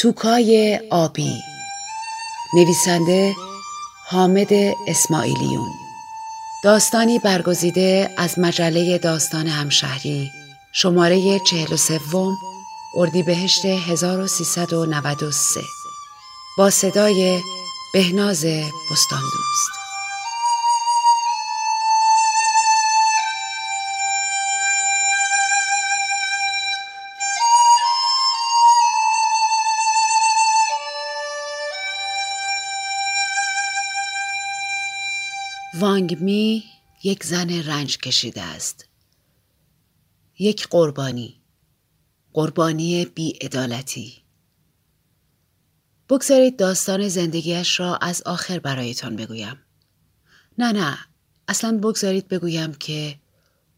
توکای آبی. نویسنده حامد اسماعیلیون. داستانی برگزیده از مجله داستان همشهری شماره 43 اردیبهشت 1393 با صدای بهناز بستان وانگ می یک زن رنج کشیده است. یک قربانی. قربانی بیعدالتی. بگذارید داستان زندگیش را از آخر برایتان بگویم. نه نه اصلا بگذارید بگویم که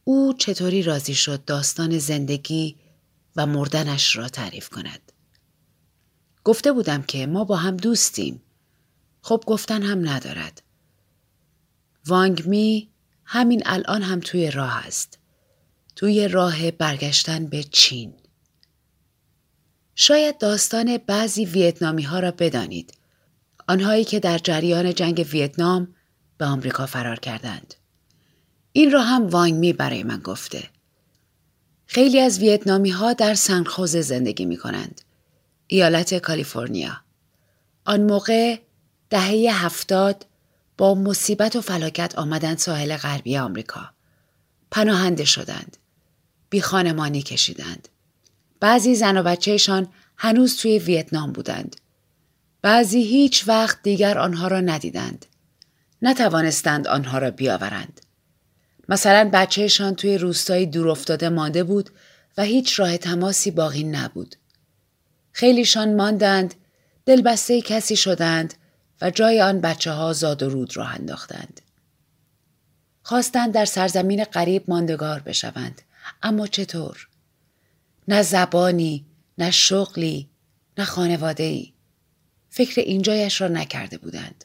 او چطوری راضی شد داستان زندگی و مردنش را تعریف کند. گفته بودم که ما با هم دوستیم. خب گفتن هم ندارد. وانگ می همین الان هم توی راه است. توی راه برگشتن به چین. شاید داستان بعضی ویتنامی ها را بدانید. آنهایی که در جریان جنگ ویتنام به آمریکا فرار کردند. این را هم وانگ می برای من گفته. خیلی از ویتنامی ها در سنخوزه زندگی می کنند. ایالت کالیفرنیا. آن موقع دهه هفتاد با مصیبت و فلاکت آمدند ساحل غربی آمریکا. پناهنده شدند. بی خانمانی کشیدند. بعضی زن و بچهشان هنوز توی ویتنام بودند. بعضی هیچ وقت دیگر آنها را ندیدند. نتوانستند آنها را بیاورند. مثلا بچهشان توی روستایی دور افتاده مانده بود و هیچ راه تماسی باقی نبود. خیلیشان ماندند، دلبسته کسی شدند و جای آن بچه ها زاد و رود راه انداختند. خواستند در سرزمین قریب ماندگار بشوند. اما چطور؟ نه زبانی، نه شغلی، نه خانواده ای. فکر اینجایش را نکرده بودند.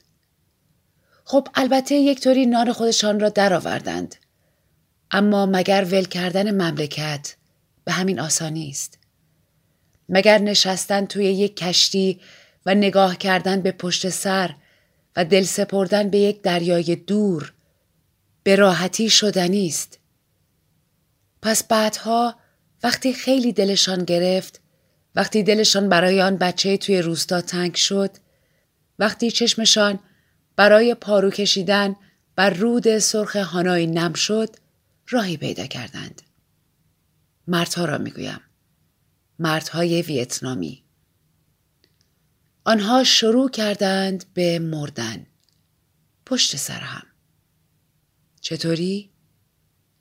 خب البته یک طوری نان خودشان را درآوردند. اما مگر ول کردن مملکت به همین آسانی است. مگر نشستن توی یک کشتی و نگاه کردن به پشت سر و دل سپردن به یک دریای دور به راحتی شدنی است. پس بعدها وقتی خیلی دلشان گرفت وقتی دلشان برای آن بچه توی روستا تنگ شد وقتی چشمشان برای پارو کشیدن بر رود سرخ هانای نم شد راهی پیدا کردند. مردها را می‌گویم. مردهای ویتنامی. آنها شروع کردند به مردن. پشت سر هم. چطوری؟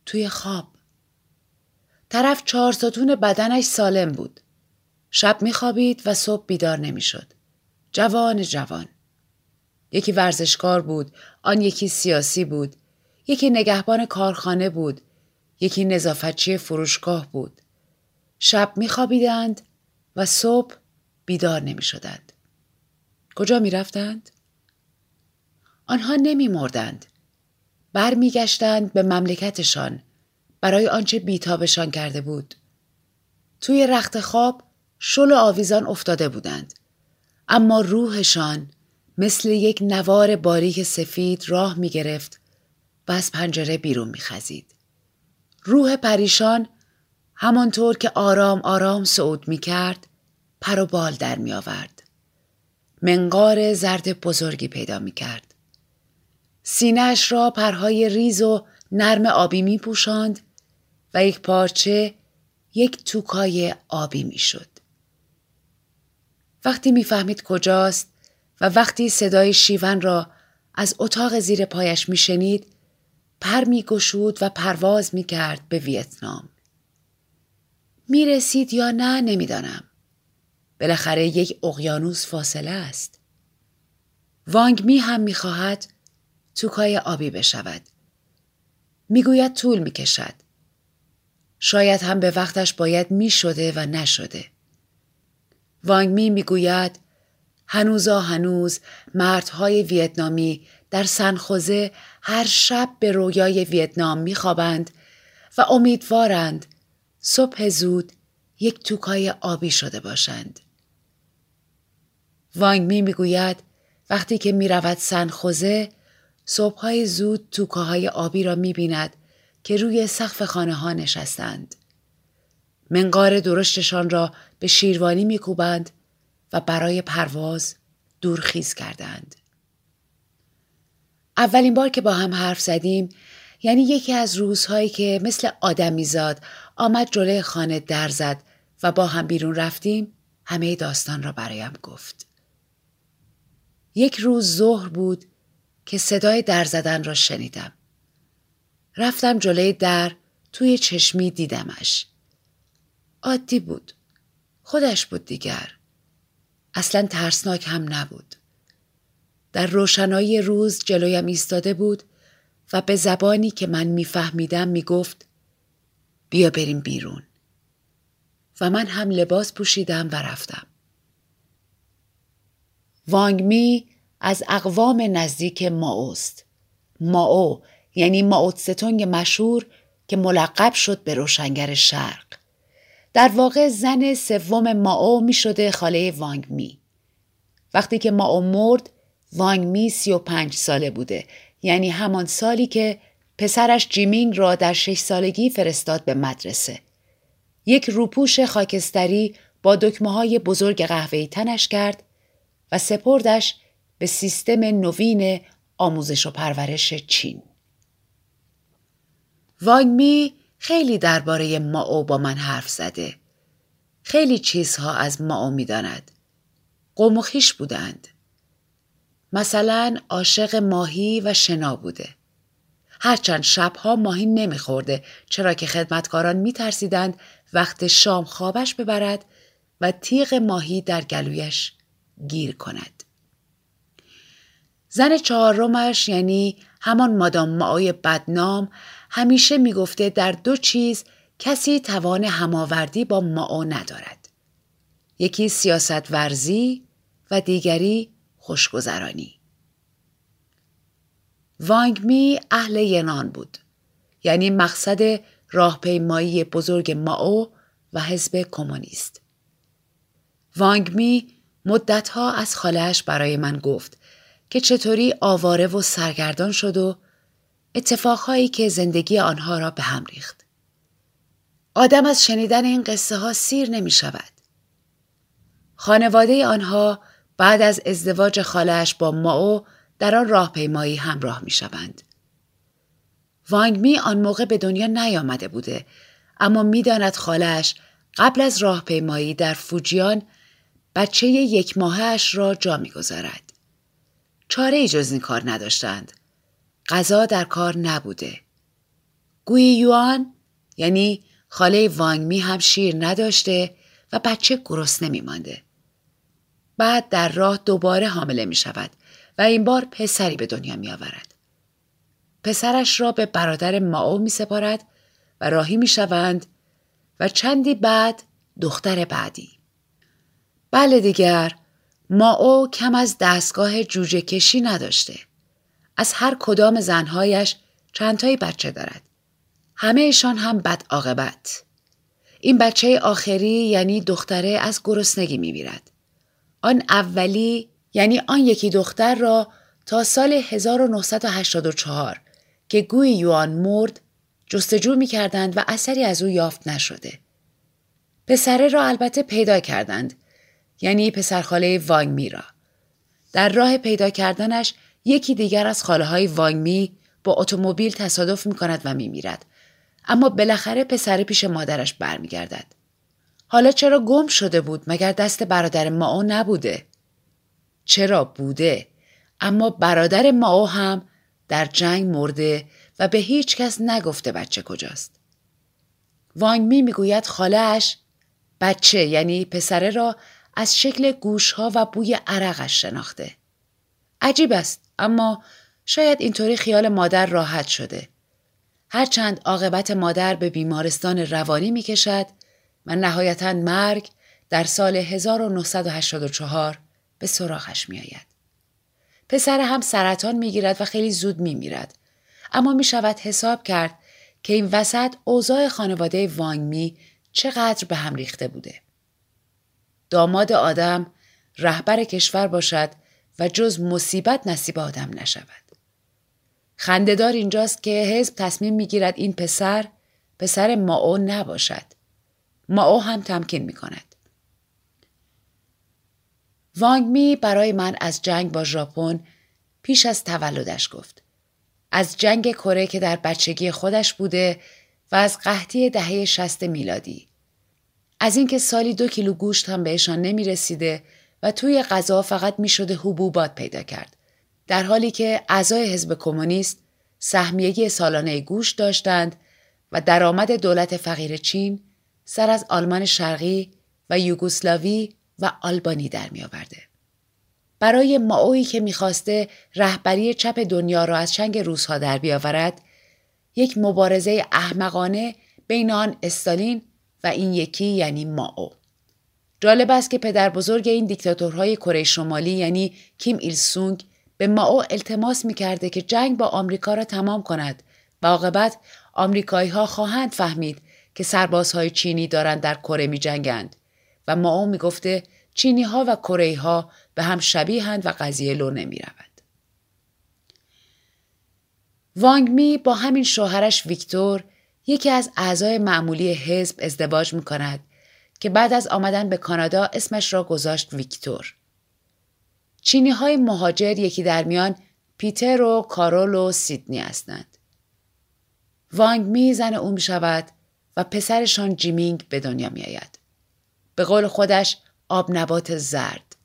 توی خواب. طرف چهار ستون بدنش سالم بود. شب میخوابید و صبح بیدار نمی‌شد. جوان جوان. یکی ورزشکار بود، آن یکی سیاسی بود، یکی نگهبان کارخانه بود، یکی نظافتچی فروشگاه بود. شب میخوابیدند و صبح بیدار نمی شدند. کجا می رفتند؟ آنها نمی مردند. برمیگشتند به مملکتشان برای آنچه بیتابشان کرده بود. توی رخت خواب شل و آویزان افتاده بودند. اما روحشان مثل یک نوار باریک سفید راه می گرفت و از پنجره بیرون می خزید. روح پریشان همانطور که آرام آرام صعود می کرد پر و بال در می آورد. منقار زرد بزرگی پیدا می کرد. سینهش را پرهای ریز و نرم آبی می پوشاند و یک پارچه یک توکای آبی می شد. وقتی می‌فهمید کجاست و وقتی صدای شیون را از اتاق زیر پایش میشنید پر میگشود و پرواز می‌کرد به ویتنام می رسید یا نه نمی‌دانم. بالاخره یک اقیانوس فاصله است. وانگ می هم می خواهد توکای آبی بشود. می‌گوید طول می کشد. شاید هم به وقتش باید می شده و نشده. وانگ می می‌گوید هنوزا هنوز مردهای ویتنامی در سنخوزه هر شب به رویای ویتنام میخوابند و امیدوارند صبح زود یک توکای آبی شده باشند. وانگ می می‌گوید وقتی که می رود سنخوزه صبحهای زود توکاهای آبی را می بیند که روی سقف خانه ها نشستند. منقار درشتشان را به شیروانی میکوبند و برای پرواز دورخیز کردند. اولین بار که با هم حرف زدیم یعنی یکی از روزهایی که مثل آدمیزاد آمد جلوی خانه در زد و با هم بیرون رفتیم همه داستان را برایم گفت. یک روز ظهر بود که صدای در زدن را شنیدم. رفتم جلوی در توی چشمی دیدمش. عادی بود. خودش بود دیگر. اصلا ترسناک هم نبود. در روشنایی روز جلویم ایستاده بود و به زبانی که من میفهمیدم می‌گفت بیا بریم بیرون. و من هم لباس پوشیدم و رفتم. وانگ می از اقوام نزدیک ماوست. ماو یعنی ماوتستونگ مشهور که ملقب شد به روشنگر شرق. در واقع زن سوم ماو می شده خاله وانگ می. وقتی که ماو مرد وانگ می سی و پنج ساله بوده. یعنی همان سالی که پسرش جیمینگ را در شش سالگی فرستاد به مدرسه. یک روپوش خاکستری با دکمه های بزرگ قهوه‌ای تنش کرد و سپردش به سیستم نوین آموزش و پرورش چین. وانگ می خیلی درباره ماو با من حرف زده. خیلی چیزها از ماو می‌داند. قوم و خیش بودند. مثلا عاشق ماهی و شنا بوده. هرچند شبها ماهی نمیخورده چرا که خدمتکاران میترسیدند وقت شام خوابش ببرد و تیغ ماهی در گلویش گیر کند. زن چهارمش یعنی همان مادام معای بدنام همیشه می‌گفته در دو چیز کسی توان هماوردی با معا ندارد. یکی سیاست ورزی و دیگری خوشگذرانی. وانگ می اهل ینان بود. یعنی مقصد راهپیمایی بزرگ ماو و حزب کمونیست. وانگ می مدتها از خالهش برای من گفت که چطوری آواره و سرگردان شد و اتفاقهایی که زندگی آنها را به هم ریخت. آدم از شنیدن این قصه ها سیر نمی شود. خانواده آنها بعد از ازدواج خالش با ماو در آن راهپیمایی همراه می شوند. وانگ می آن موقع به دنیا نیامده بوده اما می‌داند خالش قبل از راهپیمایی در فوجیان بچه یک ماهش را جا می‌گذارد. چاره جز این کار نداشتند. غذا در کار نبوده. گوی یوان یعنی خاله وانگ می هم شیر نداشته و بچه گرسنه نمیمانده. بعد در راه دوباره حامله می شود و این بار پسری به دنیا می آورد. پسرش را به برادر ماو می سپارد و راهی می شوند و چندی بعد دختر بعدی. بله دیگر ماو کم از دستگاه جوجه کشی نداشته. از هر کدام زنهایش چندتایی بچه دارد. همهشان هم بد عاقبت. این بچه آخری یعنی دختره از گرسنگی میمیرد. آن اولی یعنی آن یکی دختر را تا سال 1984 که گوی یوان مرد جستجو می کردند و اثری از او یافت نشده. پسره را البته پیدا کردند یعنی پسرخاله وانگ می را. در راه پیدا کردنش یکی دیگر از خاله های وانگ می با اتومبیل تصادف می کند و می میرد. اما بالاخره پسر پیش مادرش برمیگردد. حالا چرا گم شده بود مگر دست برادر ماو نبوده؟ چرا بوده اما برادر ماو هم در جنگ مرده و به هیچ کس نگفته بچه کجاست. وانگ می می‌گوید خالهش بچه یعنی پسره را از شکل گوشها و بوی عرقش شناخته. عجیب است اما شاید اینطوری خیال مادر راحت شده. هرچند عاقبت مادر به بیمارستان روانی می کشد و نهایتا مرگ در سال 1984 به سراغش می آید. پسر هم سرطان می گیرد و خیلی زود می میرد. اما می شود حساب کرد که این وسط اوضاع خانواده وانگمی چقدر به هم ریخته بوده. داماد آدم رهبر کشور باشد و جز مصیبت نصیب آدم نشود. خندهدار اینجاست که حزب تصمیم می‌گیرد این پسر پسر ماو نباشد. ماو هم تمکین می کند. وانگ می برای من از جنگ با ژاپن پیش از تولدش گفت. از جنگ کره که در بچگی خودش بوده و از قحطی دهه شست میلادی. از اینکه سالی دو کیلو گوشت هم بهشان نمی رسیده و توی غذا فقط می شده حبوبات پیدا کرد. در حالی که اعضای حزب کمونیست سهمیگی سالانه گوشت داشتند و درآمد دولت فقیر چین سر از آلمان شرقی و یوگسلاوی و آلبانی در می آورده. برای ماوی که می‌خواسته رهبری چپ دنیا را از چنگ روزها در بیاورد یک مبارزه احمقانه بین آن استالین و این یکی یعنی ماو جالب است که پدر بزرگ این دیکتاتورهای کره شمالی یعنی کیم ایل سونگ به ماو التماس می‌کرده که جنگ با آمریکا را تمام کند و عاقبت آمریکایی ها خواهند فهمید که سربازهای چینی دارند در کره می جنگند و ماو می‌گفته چینی ها و کره ها به هم شبیهند و قضیه لو نمی رود. وانگ می با همین شوهرش ویکتور یکی از اعضای معمولی حزب ازدواج می کند که بعد از آمدن به کانادا اسمش را گذاشت ویکتور. چینی های مهاجر یکی در میان پیتر و کارول و سیدنی هستند. وانگ می زن او می شود و پسرشان جیمینگ به دنیا می آید. به قول خودش آب نبات زرد.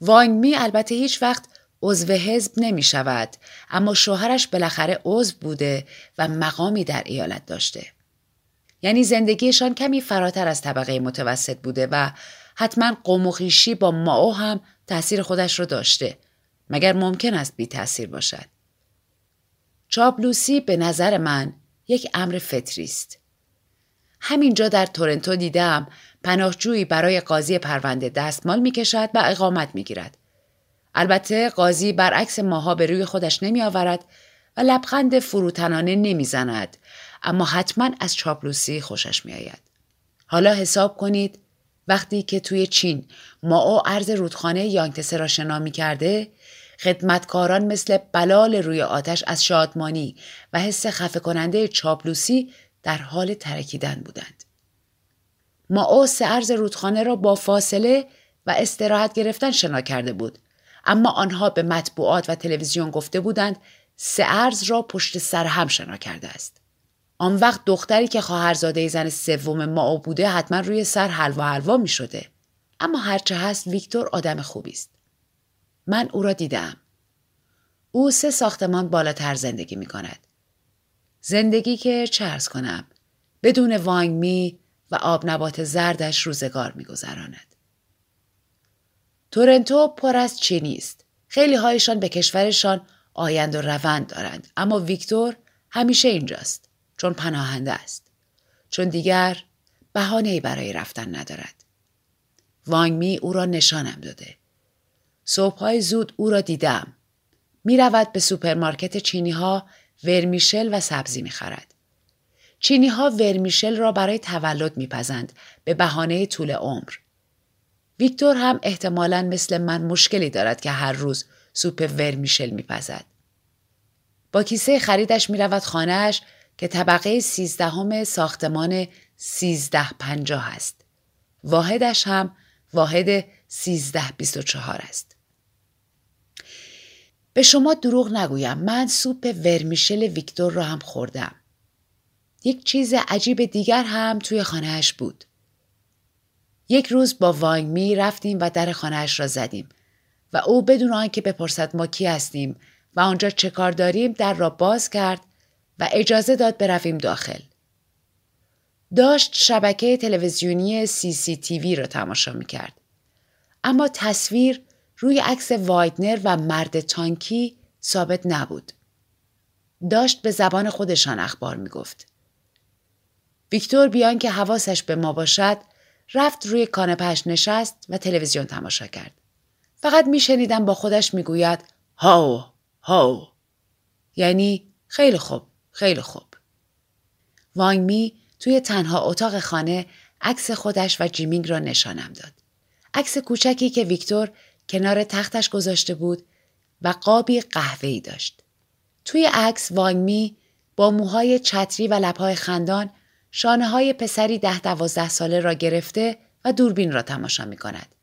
وانگ می البته هیچ وقت عضو حزب نمی شود اما شوهرش بالاخره عضو بوده و مقامی در ایالت داشته. یعنی زندگیشان کمی فراتر از طبقه متوسط بوده و حتما و با ماو هم تاثیر خودش رو داشته مگر ممکن است بی تاثیر باشد. چابلوسی به نظر من یک امر فطری است. همینجا در تورنتو دیدم پناهجویی برای قاضی پرونده دستمال می‌کشد و اقامت می‌گیرد. البته قاضی برعکس ماها به روی خودش نمی آورد و لبخند فروتنانه نمی‌زند اما حتما از چاپلوسی خوشش می آید. حالا حساب کنید وقتی که توی چین او ارز رودخانه یانگتسه را شنا می کرده خدمتکاران مثل بلال روی آتش از شادمانی و حس خفه کننده چاپلوسی در حال ترکیدن بودند. او سه ارز رودخانه را با فاصله و استراحت گرفتن شنا کرده بود اما آنها به مطبوعات و تلویزیون گفته بودند سه ارز را پشت سر هم شنا کرده است. آن وقت دختری که خواهرزاده زن سوم ما بوده حتما روی سر حلوا حلوا می شده. اما هرچه هست ویکتور آدم خوبی است. من او را دیدم. او سه ساختمان بالاتر زندگی می کند. زندگی که چرز کنم بدون وانگ می و آب نبات زردش روزگار می گذراند. تورنتو پر از چینی است. خیلی هایشان به کشورشان آیند و روند دارند. اما ویکتور همیشه اینجاست چون پناهنده است. چون دیگر بهانه‌ای برای رفتن ندارد. وانگ می او را نشانم داده. صبحهای زود او را دیدم. می رود به سوپرمارکت چینی ها ورمیشل و سبزی می خرد. چینی ها ورمیشل را برای تولد میپزند به بهانه طول عمر. ویکتور هم احتمالا مثل من مشکلی دارد که هر روز سوپ ورمیشل میپزد. با کیسه خریدش می‌رود خانهش که طبقه سیزدهم ساختمان سیزده پنجاه است. واحدش هم واحد سیزده بیست و چهار است. به شما دروغ نگویم من سوپ ورمیشل ویکتور را هم خوردم. یک چیز عجیب دیگر هم توی خانهش بود. یک روز با وانگ می رفتیم و در خانهاش را زدیم و او بدون آنکه بپرسد ما کی هستیم و آنجا چه کار داریم در را باز کرد و اجازه داد برویم داخل. داشت شبکه تلویزیونی سی سی تیوی را تماشا می کرد. اما تصویر روی عکس وایدنر و مرد تانکی ثابت نبود. داشت به زبان خودشان اخبار می گفت. ویکتور بیان که حواسش به ما باشد رفت روی کانپش نشست و تلویزیون تماشا کرد. فقط میشنیدم با خودش می‌گوید هاو هاو یعنی خیلی خوب خیلی خوب وانگ می توی تنها اتاق خانه عکس خودش و جیمینگ را نشانم داد عکس کوچکی که ویکتور کنار تختش گذاشته بود و قابی قهوه‌ای داشت توی عکس وانگ می با موهای چتری و لبهای خندان شانه های پسری ده دوازده ساله را گرفته و دوربین را تماشا می کند.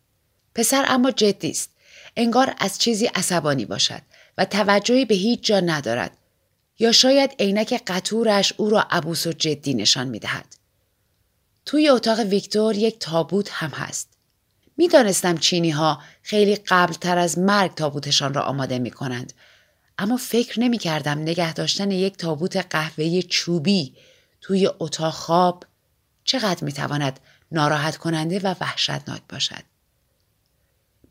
پسر اما جدی است. انگار از چیزی عصبانی باشد و توجهی به هیچ جا ندارد یا شاید عینک قطورش او را عبوس و جدی نشان می دهد. توی اتاق ویکتور یک تابوت هم هست. می‌دانستم چینی ها خیلی قبل تر از مرگ تابوتشان را آماده می کنند. اما فکر نمی کردم نگه داشتن یک تابوت قهوه‌ای چوبی توی اتاق خواب چقدر می تواند ناراحت کننده و وحشتناک باشد.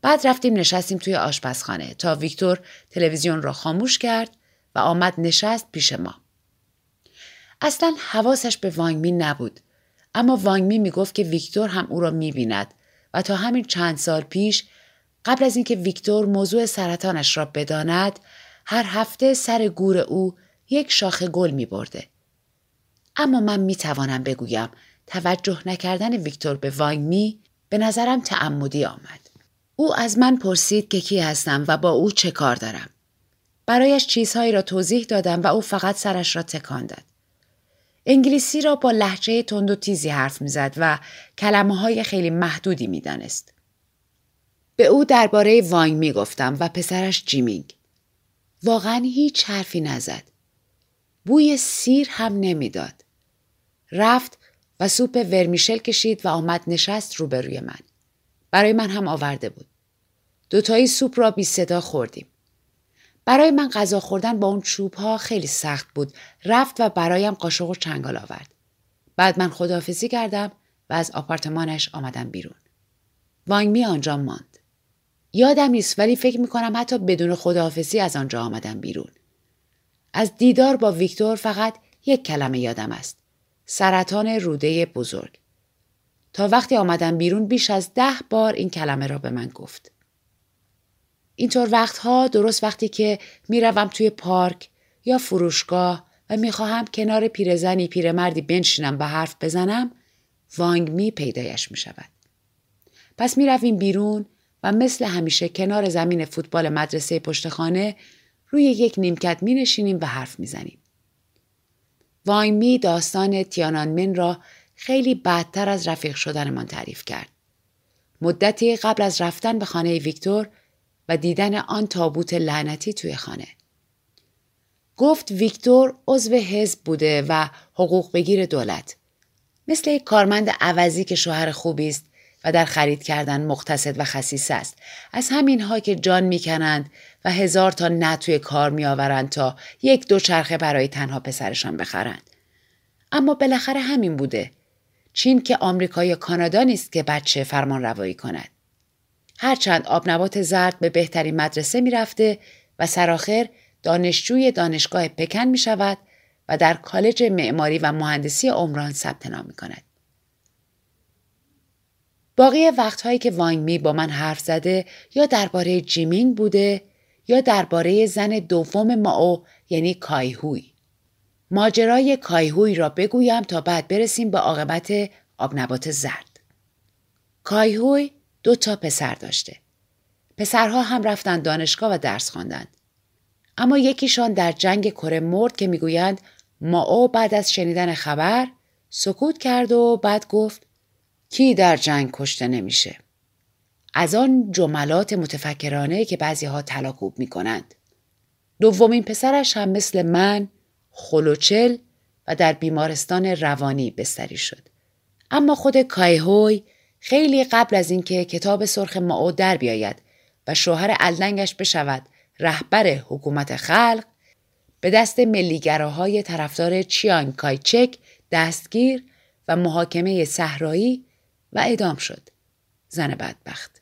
بعد رفتیم نشستیم توی آشپزخانه تا ویکتور تلویزیون را خاموش کرد و آمد نشست پیش ما. اصلا حواسش به وانگمی نبود اما وانگمی می‌گفت که ویکتور هم او را می‌بیند و تا همین چند سال پیش قبل از اینکه ویکتور موضوع سرطانش را بداند هر هفته سر گور او یک شاخه گل می برده. اما من می توانم بگویم توجه نکردن ویکتور به وانگمی به نظرم تعمدی آمد. او از من پرسید که کی هستم و با او چه کار دارم. برایش چیزهایی را توضیح دادم و او فقط سرش را تکان داد. انگلیسی را با لحجه تند و تیزی حرف می‌زد و کلمه های خیلی محدودی می‌دانست. به او درباره وانگ می گفتم و پسرش جیمینگ. واقعا هیچ حرفی نزد. بوی سیر هم نمی‌داد. رفت و سوپ ورمیشل کشید و آمد نشست روبروی من. برای من هم آورده بود. دوتایی سوپ را بی صدا خوردیم. برای من غذا خوردن با اون چوب ها خیلی سخت بود. رفت و برایم قاشق و چنگال آورد. بعد من خداحافظی کردم و از آپارتمانش آمدم بیرون. وانگ می آنجا ماند. یادم نیست ولی فکر می‌کنم حتی بدون خداحافظی از آنجا آمدم بیرون. از دیدار با ویکتور فقط یک کلمه یادم است. سرطان روده بزرگ. تا وقتی آمدم بیرون بیش از ده بار این کلمه را به من گفت. اینطور وقتها درست وقتی که می‌روم توی پارک یا فروشگاه و می‌خواهم کنار پیرزنی پیرمردی بنشینم و حرف بزنم وانگ می پیدایش می شود. پس می رویم بیرون و مثل همیشه کنار زمین فوتبال مدرسه پشتخانه روی یک نیمکت می نشینیم و حرف می زنیم. وانگ می داستان تیانانمن را خیلی بدتر از رفیق شدنمان تعریف کرد. مدتی قبل از رفتن به خانه ویکتور و دیدن آن تابوت لعنتی توی خانه. گفت ویکتور عضو حزب بوده و حقوق بگیر دولت. مثل یک کارمند عوضی که شوهر خوبی است و در خرید کردن مقتصد و خصیص است. از همین ها که جان می‌کنند و هزار تا نه توی کار میآورند تا یک دو چرخه برای تنها پسرشان بخرند. اما بالاخره همین بوده. چین که آمریکا یا کانادا نیست که بچه فرمان روایی کند. هرچند آب نبات زرد به بهترین مدرسه می رفته و سراخر دانشجوی دانشگاه پکن می شود و در کالج معماری و مهندسی عمران ثبت نام می کند. باقی وقتهایی که وانگ می با من حرف زده یا درباره جیمینگ بوده یا درباره زن دوم ماو یعنی کایهوی. ماجرای کایهوی را بگویم تا بعد برسیم به عاقبت آبنبات زرد. کایهوی دو تا پسر داشته. پسرها هم رفتن دانشگاه و درس خواندند. اما یکیشان در جنگ کره مرد که می‌گویند ماو بعد از شنیدن خبر سکوت کرد و بعد گفت کی در جنگ کشته نمیشه. از آن جملات متفکرانه که بعضی ها تلاکوب می کنند. دومین پسرش هم مثل من خلوچل و در بیمارستان روانی بستری شد. اما خود کایهوی خیلی قبل از اینکه کتاب سرخ ماو در بیاید و شوهر الدنگش بشود رهبر حکومت خلق به دست ملیگراهای طرفدار چیانگ کایچک دستگیر و محاکمه صحرایی و اعدام شد. زن بدبخت.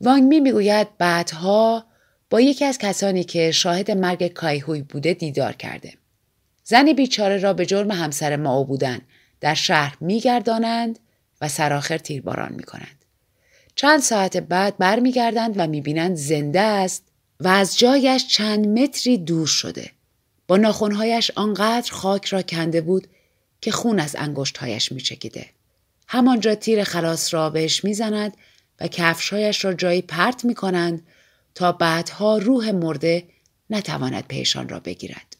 وانگ می می‌گوید بعدها با یکی از کسانی که شاهد مرگ کایهوی بوده دیدار کرده. زن بیچاره را به جرم همسر ما بودن در شهر میگردانند و سرآخر تیرباران می کنند. چند ساعت بعد برمیگردند و می‌بینند زنده است و از جایش چند متری دور شده. با ناخونهایش آنقدر خاک را کنده بود که خون از انگشتهایش میچکیده. همانجا تیر خلاص را بهش می‌زند و کفشهایش را جایی پرت می کنند تا بعدها روح مرده نتواند پیشان را بگیرد.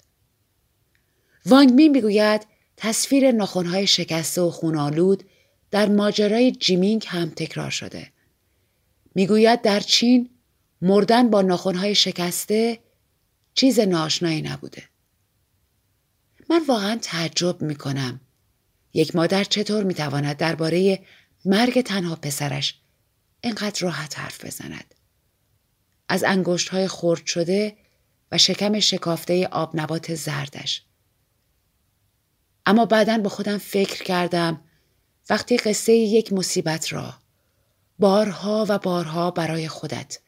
وانگ می می‌گوید تصویر ناخونهای شکسته و خونالود در ماجرای جیمینگ هم تکرار شده. می‌گوید در چین مردن با ناخونهای شکسته چیز ناشنایی نبوده. من واقعا تعجب می کنم. یک مادر چطور می تواند درباره مرگ تنها پسرش اینقدر راحت حرف بزند. از انگشت های خرد شده و شکم شکافته آب نبات زردش. اما بعدا به خودم فکر کردم وقتی قصه یک مصیبت را بارها و بارها برای خودت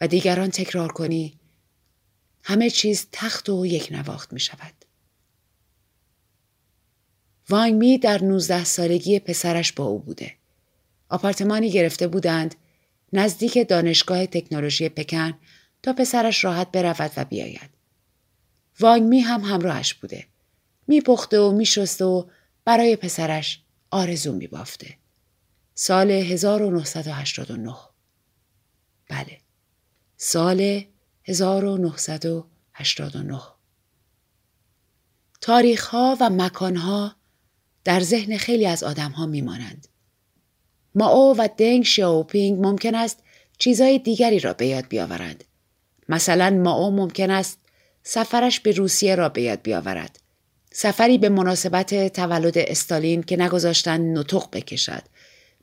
و دیگران تکرار کنی همه چیز تخت و یک نواخت می شود. وانگ می در 19 سالگی پسرش با او بوده. آپارتمانی گرفته بودند نزدیک دانشگاه تکنولوژی پکن تا پسرش راحت برود و بیاید. وانگ می هم همراهش بوده. می پخته و می شسته و برای پسرش آرزو می بافته. سال 1989 بله سال 1989 تاریخ ها و مکان ها در ذهن خیلی از آدم ها می مانند. ماو و دنگ شاوپینگ ممکن است چیزهای دیگری را به یاد بیاورند. مثلا ماو ممکن است سفرش به روسیه را به یاد بیاورد. سفری به مناسبت تولد استالین که نگذاشتن نطق بکشد.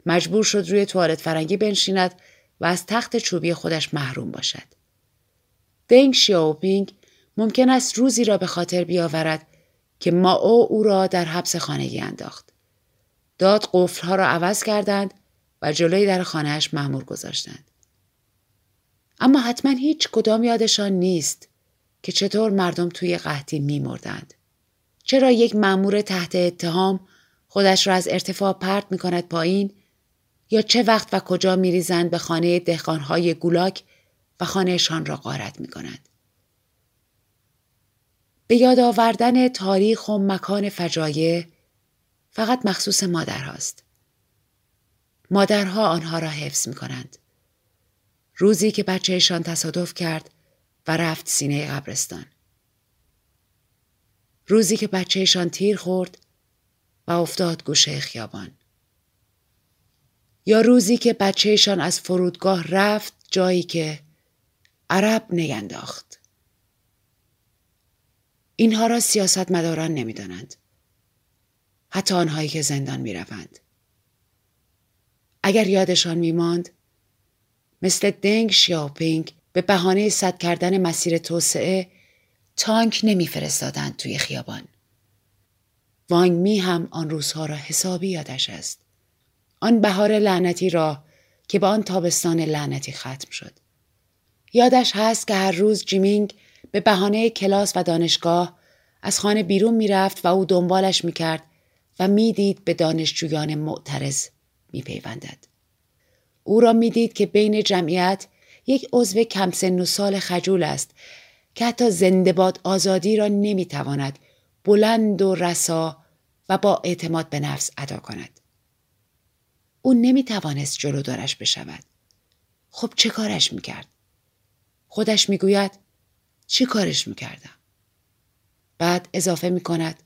مجبور شد روی توالت فرنگی بنشیند و از تخت چوبی خودش محروم باشد. دنگ شیاوپینگ ممکن است روزی را به خاطر بیاورد که ماو او را در حبس خانگی انداخت. داد قفلها را عوض کردند و جلوی در خانهش محمور گذاشتند. اما حتما هیچ کدام یادشان نیست که چطور مردم توی قحطی میمردند. چرا یک مأمور تحت اتهام خودش را از ارتفاع پرت می کند پایین یا چه وقت و کجا می ریزند به خانه دهقانهای گولاک و خانهشان را غارت می کند. به یاد آوردن تاریخ و مکان فجایع فقط مخصوص مادر هاست. مادرها آنها را حفظ می کنند. روزی که بچهشان تصادف کرد و رفت سینه قبرستان. روزی که بچهشان تیر خورد و افتاد گوشه خیابان. یا روزی که بچهشان از فرودگاه رفت جایی که عرب نینداخت. اینها را سیاست مداران نمی‌دانند. حتی آنهایی که زندان می روند. اگر یادشان می ماند مثل دنگ شیاپینگ به بهانه صد کردن مسیر توسعه تانک نمیفرستادند توی خیابان. وانگ می هم آن روزها را حسابی یادش است. آن بهار لعنتی را که با آن تابستان لعنتی ختم شد. یادش هست که هر روز جیمینگ به بهانه کلاس و دانشگاه از خانه بیرون می‌رفت و او دنبالش می‌کرد و می‌دید به دانشجویان معترض میپیوندد. او را می‌دید که بین جمعیت یک عضو کم سن و سال خجول است که حتی زنده باد آزادی را نمی‌تواند بلند و رسا و با اعتماد به نفس ادا کند. او نمی‌توانست جلو دارش بشود. خب چه کارش می‌کرد؟ خودش می‌گوید چی کارش می‌کردم؟ بعد اضافه می‌کند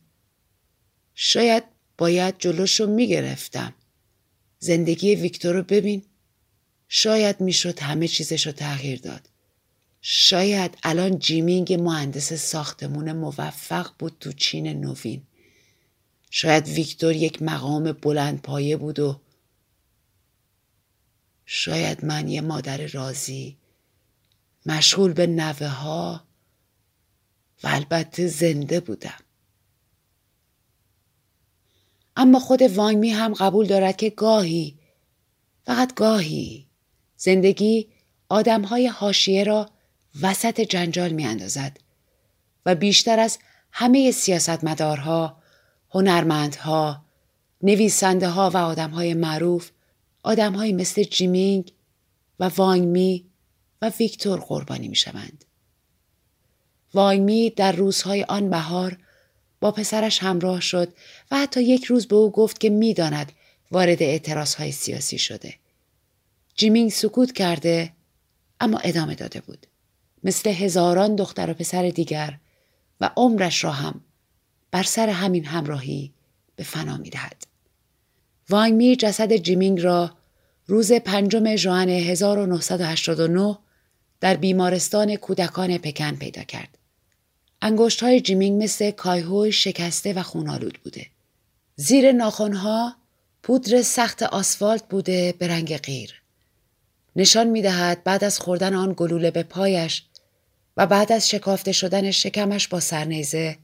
شاید باید جلوشو می‌گرفتم. زندگی ویکتور رو ببین. شاید می‌شد همه چیزش رو تغییر داد. شاید الان جیمینگ مهندس ساختمون موفق بود تو چین نوین. شاید ویکتور یک مقام بلند پایه بود و شاید من یه مادر رازی مشغول به نوه ها و البته زنده بودم اما خود وانگمی هم قبول دارد که گاهی فقط گاهی زندگی آدمهای حاشیه را وسط جنجال می اندازد و بیشتر از همه سیاستمدارها، هنرمندها، نویسنده ها و آدم های معروف آدم های مثل جیمینگ و وانگمی و ویکتور قربانی می شوند. وانگمی در روزهای آن بهار با پسرش همراه شد و حتی یک روز به او گفت که می‌داند وارد اعتراض های سیاسی شده. جیمینگ سکوت کرده اما ادامه داده بود. مثل هزاران دختر و پسر دیگر و عمرش را هم بر سر همین همراهی به فنا می دهد. وانگمی جسد جیمینگ را روز پنجم ژوئن 1989 در بیمارستان کودکان پکن پیدا کرد. انگشت های جیمینگ مثل کایهوی شکسته و خونالود بوده. زیر ناخونها پودر سخت آسفالت بوده به رنگ غیر. نشان می دهد بعد از خوردن آن گلوله به پایش و بعد از شکافته شدن شکمش با سرنیزه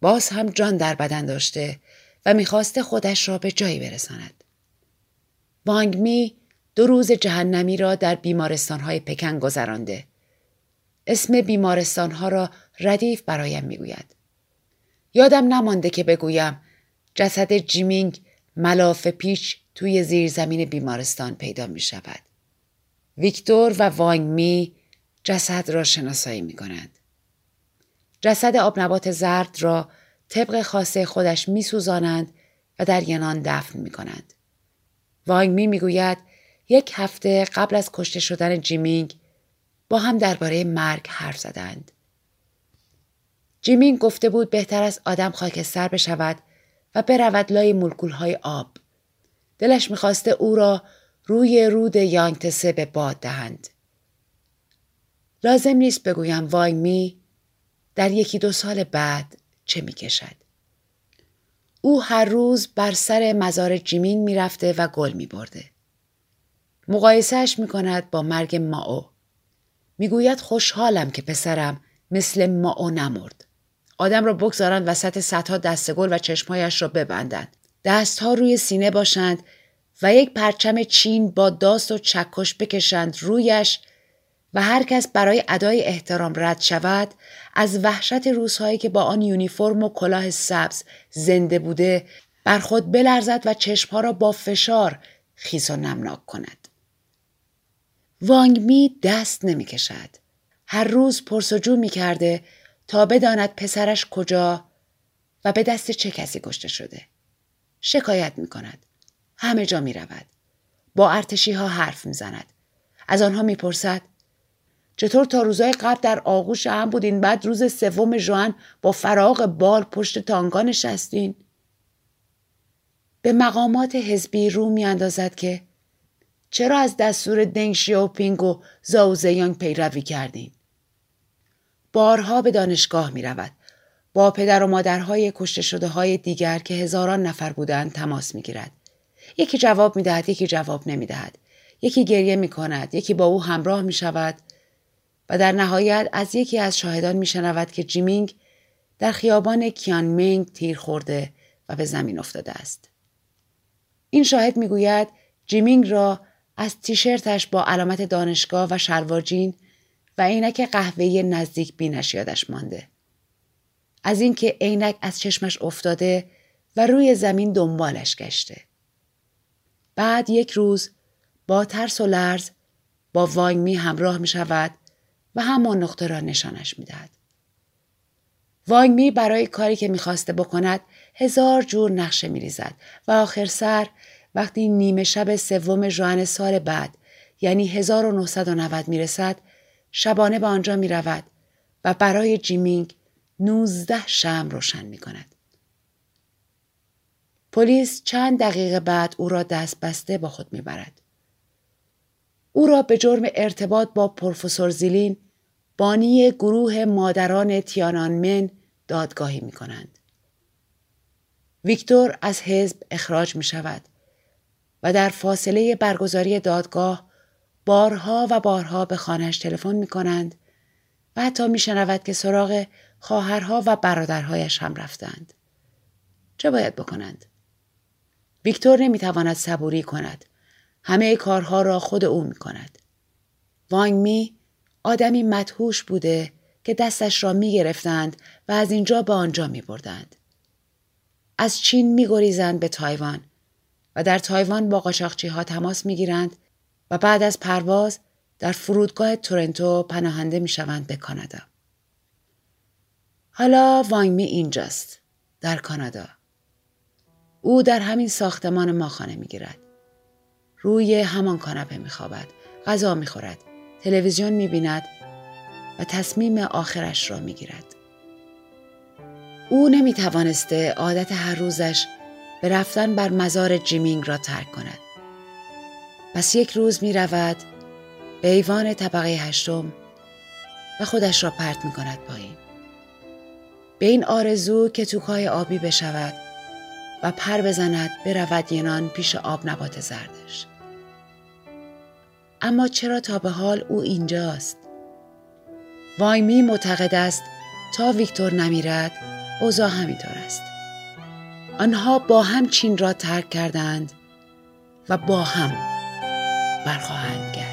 باز هم جان در بدن داشته و می‌خواسته خودش را به جایی برساند. وانگمی دو روز جهنمی را در بیمارستانهای پکن گذرانده. اسم بیمارستانها را ردیف برایم می‌گوید. یادم نمانده که بگویم جسد جیمینگ ملاف پیچ توی زیرزمین بیمارستان پیدا می شود. ویکتور و وانگمی جسد را شناسایی می کنند. جسد آبنبات زرد را طبق خاصه خودش می سوزانند و در ینان دفن می کنند. وانگمی می گوید یک هفته قبل از کشته شدن جیمینگ با هم درباره مرگ حرف زدند. جیمینگ گفته بود بهتر است آدم خاکستر بشود و برود لای ملکول های آب. دلش می‌خواسته او را روی رود یانگتسه به باد دهند. لازم نیست بگویم وانگمی در یکی دو سال بعد چه می کشد. او هر روز بر سر مزار جیمینگ می رفته و گل می برده. مقایسه‌ش می کند با مرگ ماو. می گوید خوشحالم که پسرم مثل ماو نمرد. آدم را بگذارند وسط صدها دست گل و چشمهایش را ببندند. دستها روی سینه باشند و یک پرچم چین با داست و چکش بکشند رویش و هر کس برای ادای احترام رد شود از وحشت روزهایی که با آن یونیفرم و کلاه سبز زنده بوده بر خود بلرزد و چشمها را با فشار خیس و نمناک کند. وانگمی دست نمی کشد. هر روز پرسجو می کرده تا بداند پسرش کجا و به دست چه کسی کشته شده. شکایت می کند. همه جا می رود. با ارتشی ها حرف می زند. از آنها می پرسد چطور تا روزای قبل در آغوش هم بودین بعد روز سوم ژوئن با فراغ بال پشت تانگا نشستین به مقامات حزبی رو میاندازد که چرا از دستور دنگ شیاوپینگ و زاوزیانگ پیروی کردین بارها به دانشگاه می رود. با پدر و مادرهای کشته شده های دیگر که هزاران نفر بودند تماس می گیرد. یکی جواب می دهد یکی جواب نمی دهد. یکی گریه می کند یکی با او همراه می شود و در نهایت از یکی از شاهدان می شنود که جیمینگ در خیابان کیانمینگ تیر خورده و به زمین افتاده است. این شاهد می‌گوید جیمینگ را از تیشرتش با علامت دانشگاه و شلوار و عینک قهوه‌ای نزدیک بینش یادش مانده. از اینکه عینک از چشمش افتاده و روی زمین دنبالش گشته. بعد یک روز با ترس و لرز با وانگمی همراه می شود و همان نقطه را نشانش می‌دهد. وانگمی برای کاری که می‌خواسته بکند هزار جور نقشه میریزد و آخر سر وقتی نیمه شب سوم ژوئن سال بعد یعنی 1990 می‌رسد شبانه به آنجا می‌رود و برای جیمینگ 19 شم روشن می کند. پلیس چند دقیقه بعد او را دست بسته با خود می‌برد. او را به جرم ارتباط با پروفسور زیلین بانی گروه مادران تیانانمن دادگاهی می کنند. ویکتور از حزب اخراج می شود و در فاصله برگزاری دادگاه بارها و بارها به خانهش تلفن می کنند و حتی می شنود که سراغ خواهرها و برادرهایش هم رفتند. چه باید بکنند؟ ویکتور نمی‌تواند صبوری کند. همه کارها را خود او می کند. وانگ می آدمی مدهوش بوده که دستش را می گرفتند و از اینجا به آنجا می بردند. از چین می گریزند به تایوان و در تایوان با قاچاقچی ها تماس می گیرند و بعد از پرواز در فرودگاه تورنتو پناهنده می شوند به کانادا. حالا وانگ می اینجاست در کانادا. او در همین ساختمان ما خانه می گیرد. روی همان کاناپه می خوابد. غذا می خورد. تلویزیون می بیند و تصمیم آخرش را می گیرد. او نمی توانسته عادت هر روزش به رفتن بر مزار جیمینگ را ترک کند. پس یک روز می رود به ایوان طبقه هشتم و خودش را پرت می کند پایین. به این آرزو که توکای آبی بشود و پر بزند برود ینان پیش آب نبات زردش. اما چرا تا به حال او اینجاست؟ وایمی معتقد است تا ویکتور نمیرد اوضاع همینطور است. آنها با هم چین را ترک کردند و با هم برخواهند کرد.